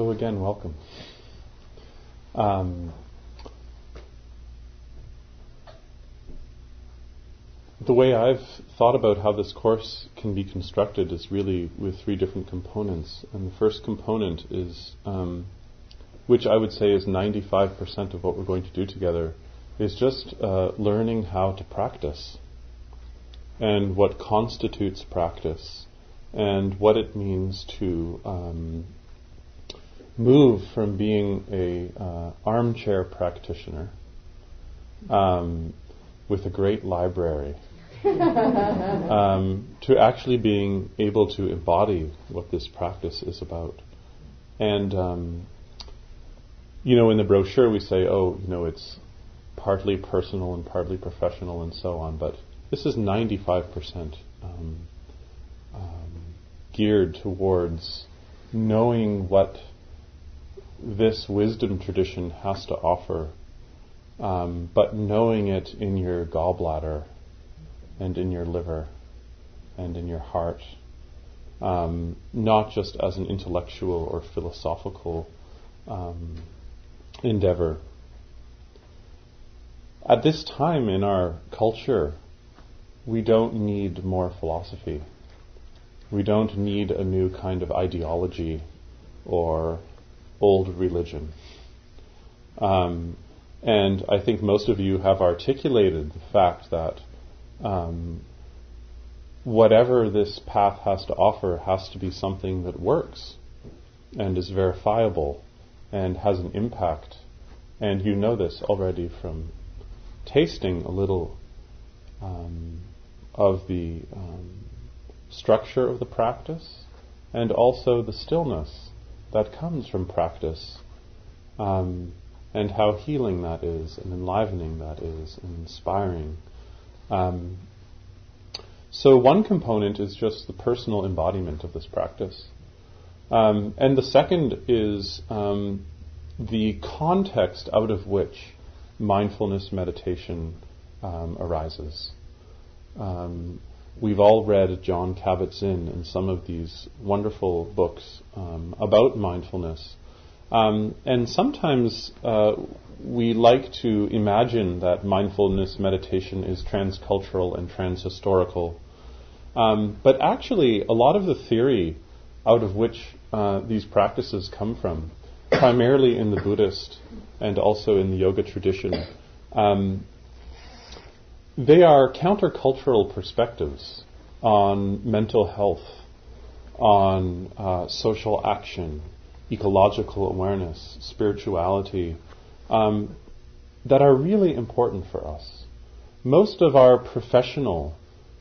So again, welcome. Um, the way I've thought about how this course can be constructed is really with three different components. And the first component is, um, which I would say is 95% of what we're going to do together, is just uh, learning how to practice and what constitutes practice and what it means to um, move from being a uh, armchair practitioner um, with a great library um, to actually being able to embody what this practice is about. And um, you know, in the brochure we say, oh, you know, it's partly personal and partly professional and so on, but this is 95% um, um, geared towards knowing what this wisdom tradition has to offer, um, but knowing it in your gallbladder and in your liver and in your heart, um, not just as an intellectual or philosophical um, endeavor. At this time in our culture, we don't need more philosophy. We don't need a new kind of ideology or old religion. Um, and I think most of you have articulated the fact that um, whatever this path has to offer has to be something that works and is verifiable and has an impact. And you know this already from tasting a little um, of the um, structure of the practice and also the stillness that comes from practice, um, and how healing that is, and enlivening that is, and inspiring. Um, so, one component is just the personal embodiment of this practice. Um, and the second is um, the context out of which mindfulness meditation um, arises. Um, we've all read Jon Kabat-Zinn and some of these wonderful books um, about mindfulness. Um, and sometimes uh, we like to imagine that mindfulness meditation is transcultural and transhistorical. Um, but actually, a lot of the theory out of which uh, these practices come from, primarily in the Buddhist and also in the yoga tradition, um, they are countercultural perspectives on mental health, on uh, social action, ecological awareness, spirituality, um, that are really important for us. Most of our professional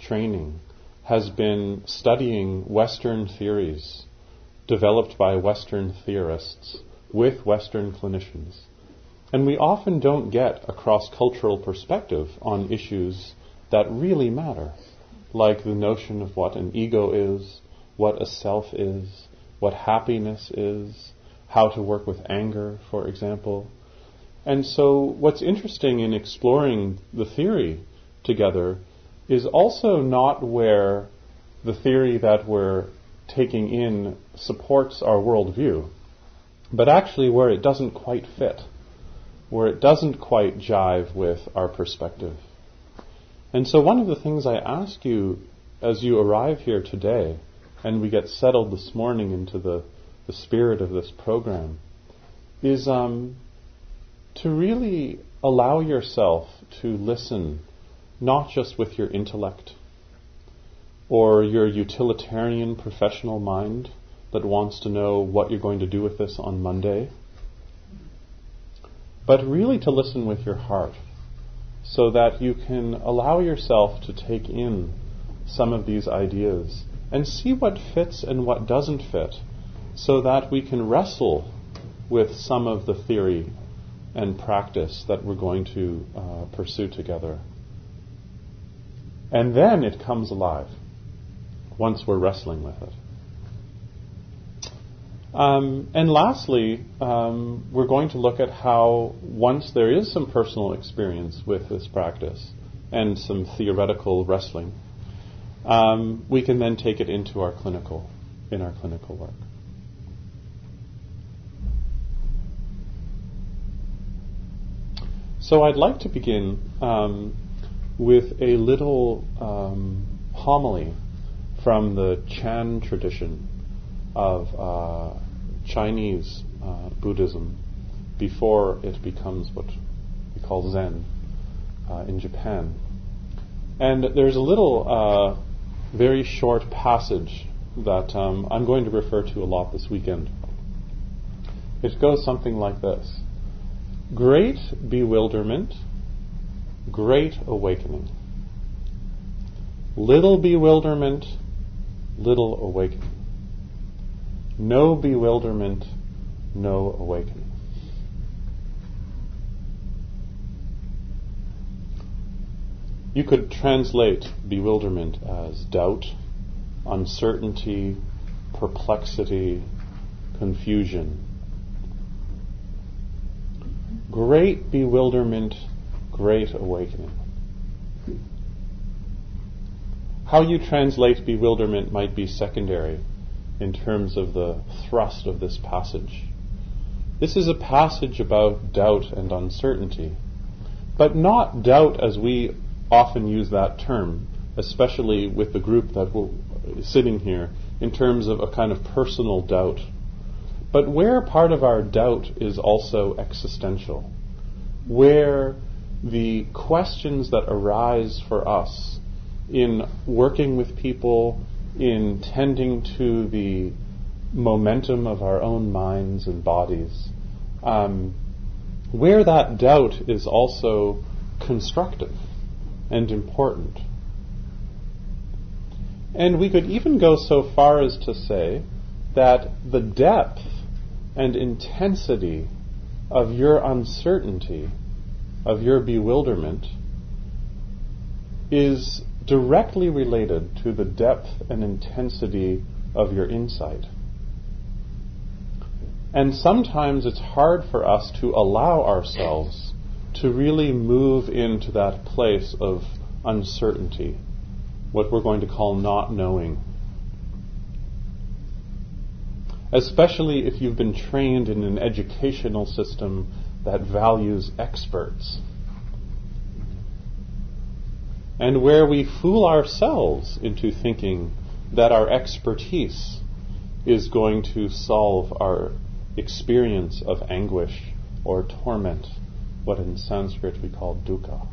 training has been studying Western theories developed by Western theorists with Western clinicians. And we often don't get a cross cultural perspective on issues that really matter, like the notion of what an ego is, what a self is, what happiness is, how to work with anger, for example. And so, what's interesting in exploring the theory together is also not where the theory that we're taking in supports our worldview, but actually where it doesn't quite fit where it doesn't quite jive with our perspective. And so, one of the things I ask you as you arrive here today, and we get settled this morning into the, the spirit of this program, is um, to really allow yourself to listen, not just with your intellect or your utilitarian professional mind that wants to know what you're going to do with this on Monday, but really to listen with your heart so that you can allow yourself to take in some of these ideas and see what fits and what doesn't fit so that we can wrestle with some of the theory and practice that we're going to uh, pursue together. And then it comes alive once we're wrestling with it. Um, and lastly, um, we're going to look at how once there is some personal experience with this practice and some theoretical wrestling, um, we can then take it into our clinical, in our clinical work. So I'd like to begin um, with a little um, homily from the Chan tradition of uh, Chinese uh, Buddhism before it becomes what we call Zen uh, in Japan. And there's a little uh, very short passage that um, I'm going to refer to a lot this weekend. It goes something like this Great bewilderment, great awakening. Little bewilderment, little awakening. No bewilderment, no awakening. You could translate bewilderment as doubt, uncertainty, perplexity, confusion. Great bewilderment, great awakening. How you translate bewilderment might be secondary in terms of the thrust of this passage. This is a passage about doubt and uncertainty, but not doubt as we often use that term, especially with the group that we're sitting here, in terms of a kind of personal doubt. But where part of our doubt is also existential, where the questions that arise for us in working with people, in tending to the momentum of our own minds and bodies, um, where that doubt is also constructive and important. And we could even go so far as to say that the depth and intensity of your uncertainty, of your bewilderment, is directly related to the depth and intensity of your insight. And sometimes it's hard for us to allow ourselves to really move into that place of uncertainty, what we're going to call not knowing. Especially if you've been trained in an educational system that values experts and where we fool ourselves into thinking that our expertise is going to solve our experience of anguish or torment, what in Sanskrit we call dukkha,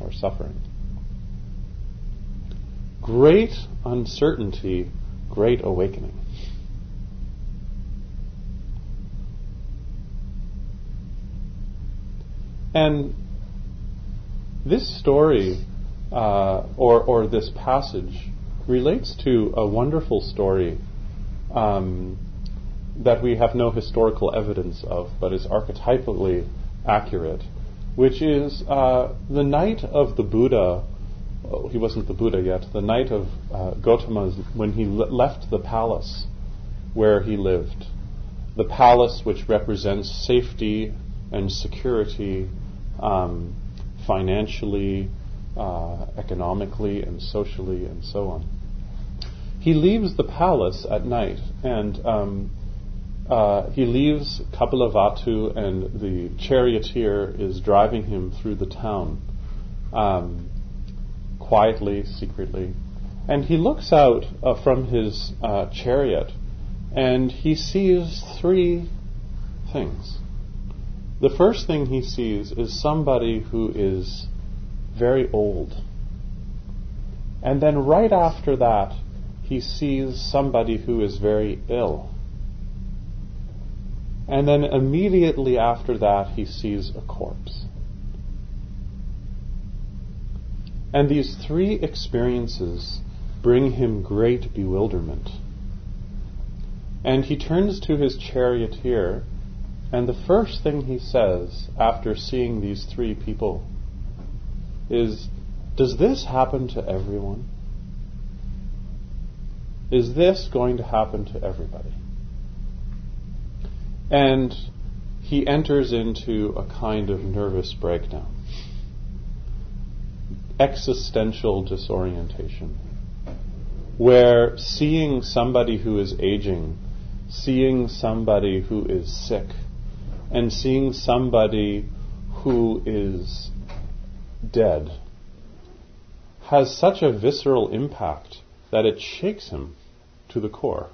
or suffering. Great uncertainty, great awakening. And this story, uh, or, or this passage, relates to a wonderful story um, that we have no historical evidence of, but is archetypally accurate, which is uh, the night of the Buddha. Oh, he wasn't the Buddha yet. The night of uh, Gautama, when he le- left the palace where he lived, the palace which represents safety and security, um, financially, uh, economically, and socially, and so on. He leaves the palace at night, and um, uh, he leaves Kapilavatthu, and the charioteer is driving him through the town um, quietly, secretly. And he looks out uh, from his uh, chariot and he sees three things. The first thing he sees is somebody who is very old. And then right after that, he sees somebody who is very ill. And then immediately after that, he sees a corpse. And these three experiences bring him great bewilderment. And he turns to his charioteer, and the first thing he says after seeing these three people is, Does this happen to everyone? Is this going to happen to everybody? And he enters into a kind of nervous breakdown, existential disorientation, where seeing somebody who is aging, seeing somebody who is sick, and seeing somebody who is dead has such a visceral impact that it shakes him to the core.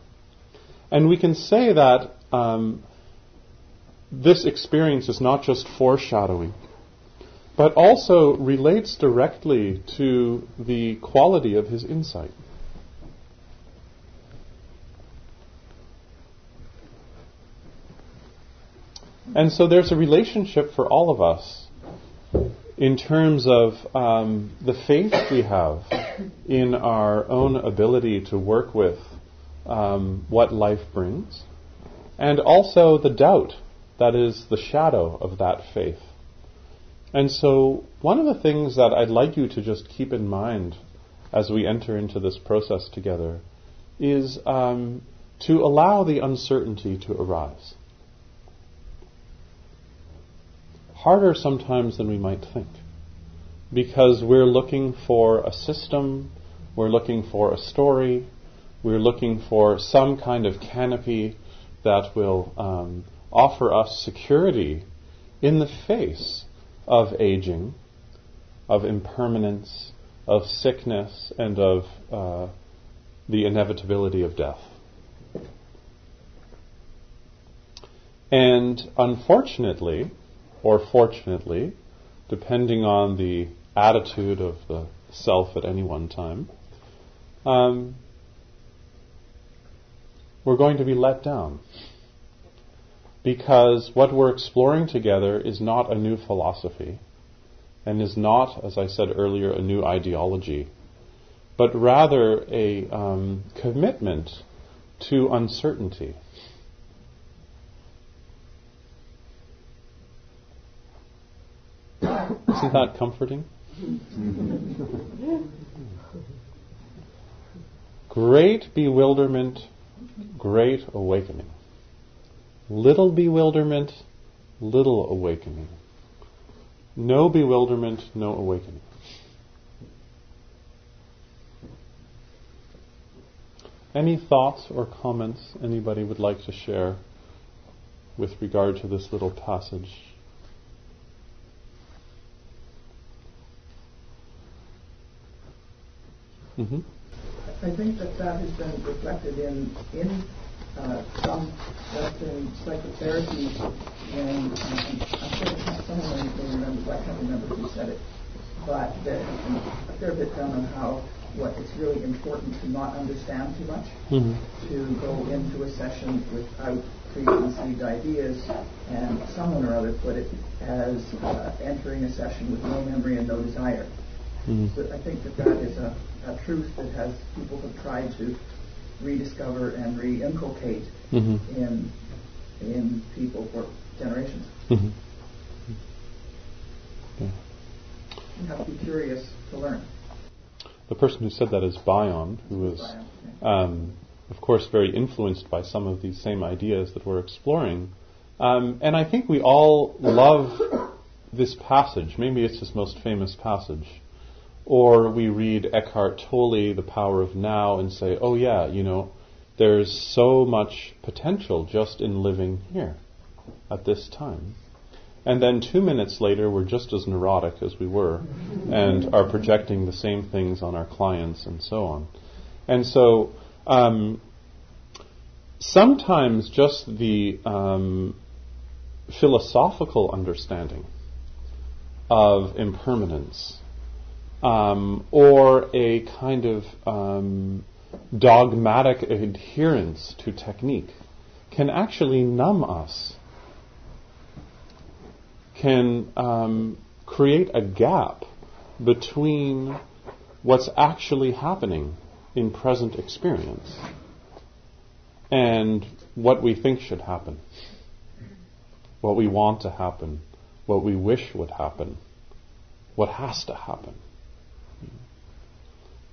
And we can say that um, this experience is not just foreshadowing, but also relates directly to the quality of his insight. And so there's a relationship for all of us in terms of um, the faith we have in our own ability to work with um, what life brings, and also the doubt that is the shadow of that faith. And so, one of the things that I'd like you to just keep in mind as we enter into this process together is um, to allow the uncertainty to arise. Harder sometimes than we might think because we're looking for a system, we're looking for a story, we're looking for some kind of canopy that will um, offer us security in the face of aging, of impermanence, of sickness, and of uh, the inevitability of death. And unfortunately, or fortunately, depending on the attitude of the self at any one time, um, we're going to be let down. Because what we're exploring together is not a new philosophy, and is not, as I said earlier, a new ideology, but rather a um, commitment to uncertainty. Isn't that comforting? great bewilderment, great awakening. Little bewilderment, little awakening. No bewilderment, no awakening. Any thoughts or comments anybody would like to share with regard to this little passage? Mm-hmm. I think that that has been reflected in in uh, some Western psychotherapy, and um, I'm sure someone may remember, I can't remember who said it, but there's a fair bit done on how what it's really important to not understand too much, mm-hmm. to go into a session without preconceived ideas, and someone or other put it as uh, entering a session with no memory and no desire. Mm-hmm. So I think that that is a a truth that has people have tried to rediscover and re-inculcate mm-hmm. in in people for generations. Mm-hmm. Yeah. You have to be curious to learn. The person who said that is Bion, who was, um, of course, very influenced by some of these same ideas that we're exploring. Um, and I think we all love this passage. Maybe it's his most famous passage. Or we read Eckhart Tolle, The Power of Now, and say, oh yeah, you know, there's so much potential just in living here at this time. and then two minutes later we're just as neurotic as we were and are projecting the same things on our clients and so on. And so um, sometimes just the um, philosophical understanding of impermanence um, or a kind of um, dogmatic adherence to technique can actually numb us can um, create a gap between what's actually happening in present experience and what we think should happen, what we want to happen, what we wish would happen, what has to happen.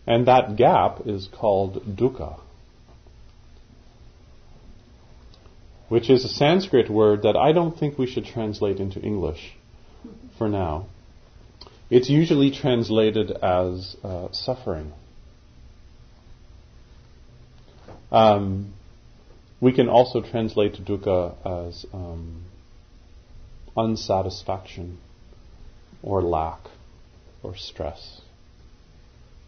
And that gap is called dukkha, which is a Sanskrit word that I don't think we should translate into English for now. It's usually translated as uh, suffering. Um, we can also translate dukkha as um, unsatisfaction or lack or stress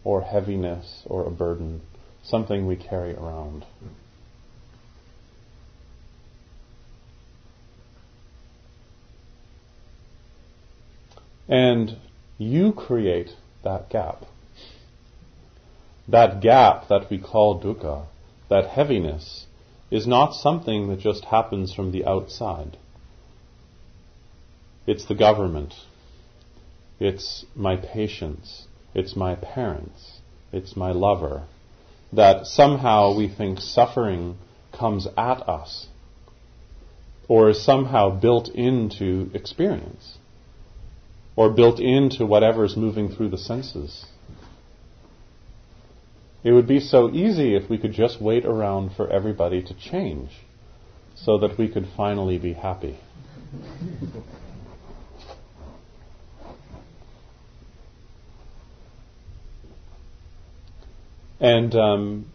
or heaviness or a burden, something we carry around. And you create that gap. That gap that we call dukkha, that heaviness, is not something that just happens from the outside. It's the government. It's my patients. It's my parents. It's my lover. That somehow we think suffering comes at us or is somehow built into experience or built into whatever's moving through the senses. It would be so easy if we could just wait around for everybody to change so that we could finally be happy. And um,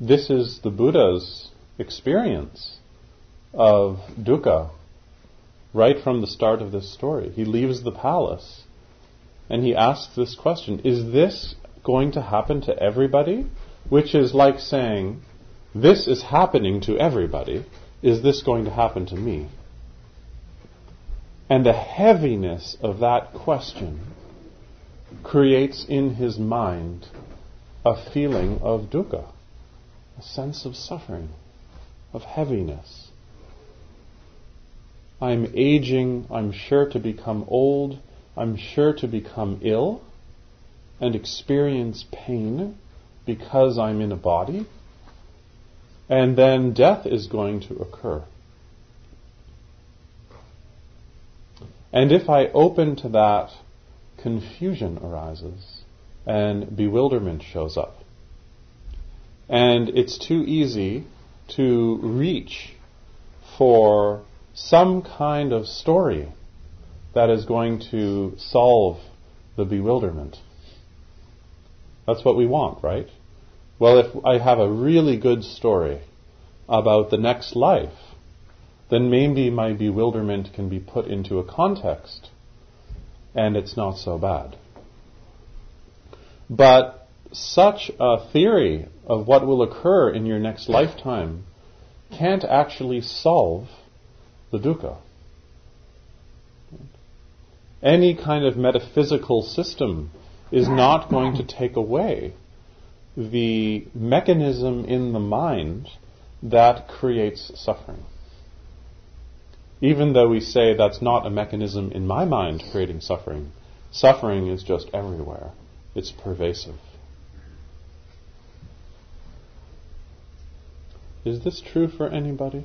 this is the Buddha's experience of dukkha right from the start of this story. He leaves the palace and he asks this question Is this going to happen to everybody? Which is like saying, This is happening to everybody. Is this going to happen to me? And the heaviness of that question creates in his mind a feeling of dukkha, a sense of suffering, of heaviness. I'm aging, I'm sure to become old, I'm sure to become ill and experience pain because I'm in a body, and then death is going to occur. And if I open to that, confusion arises and bewilderment shows up. And it's too easy to reach for some kind of story that is going to solve the bewilderment. That's what we want, right? Well, if I have a really good story about the next life, then maybe my bewilderment can be put into a context and it's not so bad. But such a theory of what will occur in your next lifetime can't actually solve the dukkha. Any kind of metaphysical system is not going to take away the mechanism in the mind that creates suffering. Even though we say that's not a mechanism in my mind creating suffering, suffering is just everywhere. It's pervasive. Is this true for anybody?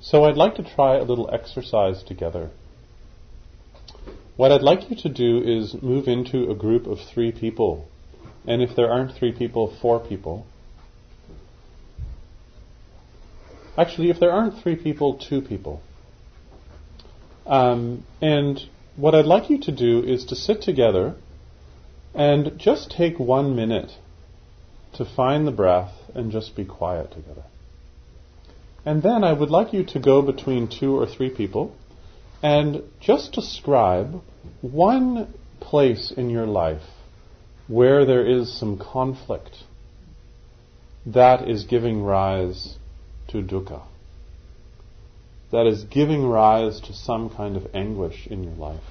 So I'd like to try a little exercise together. What I'd like you to do is move into a group of three people. And if there aren't three people, four people. Actually, if there aren't three people, two people. Um, and what I'd like you to do is to sit together and just take one minute to find the breath and just be quiet together. And then I would like you to go between two or three people and just describe one place in your life where there is some conflict that is giving rise to dukkha, that is giving rise to some kind of anguish in your life.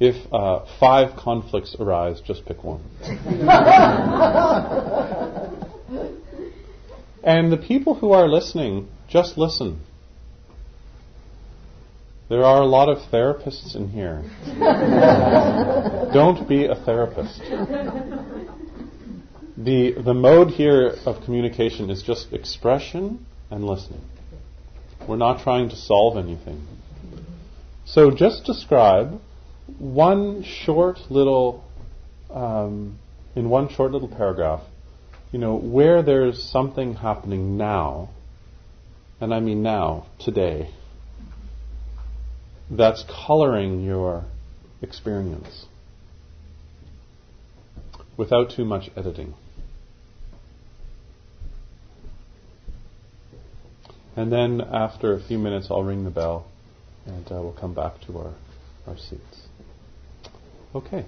If uh, five conflicts arise, just pick one. and the people who are listening, just listen. There are a lot of therapists in here. Don't be a therapist. The, the mode here of communication is just expression and listening. We're not trying to solve anything. So just describe one short little, um, in one short little paragraph, you know, where there's something happening now, and I mean now, today, that's coloring your experience without too much editing. And then after a few minutes, I'll ring the bell and uh, we'll come back to our, our seats. Okay.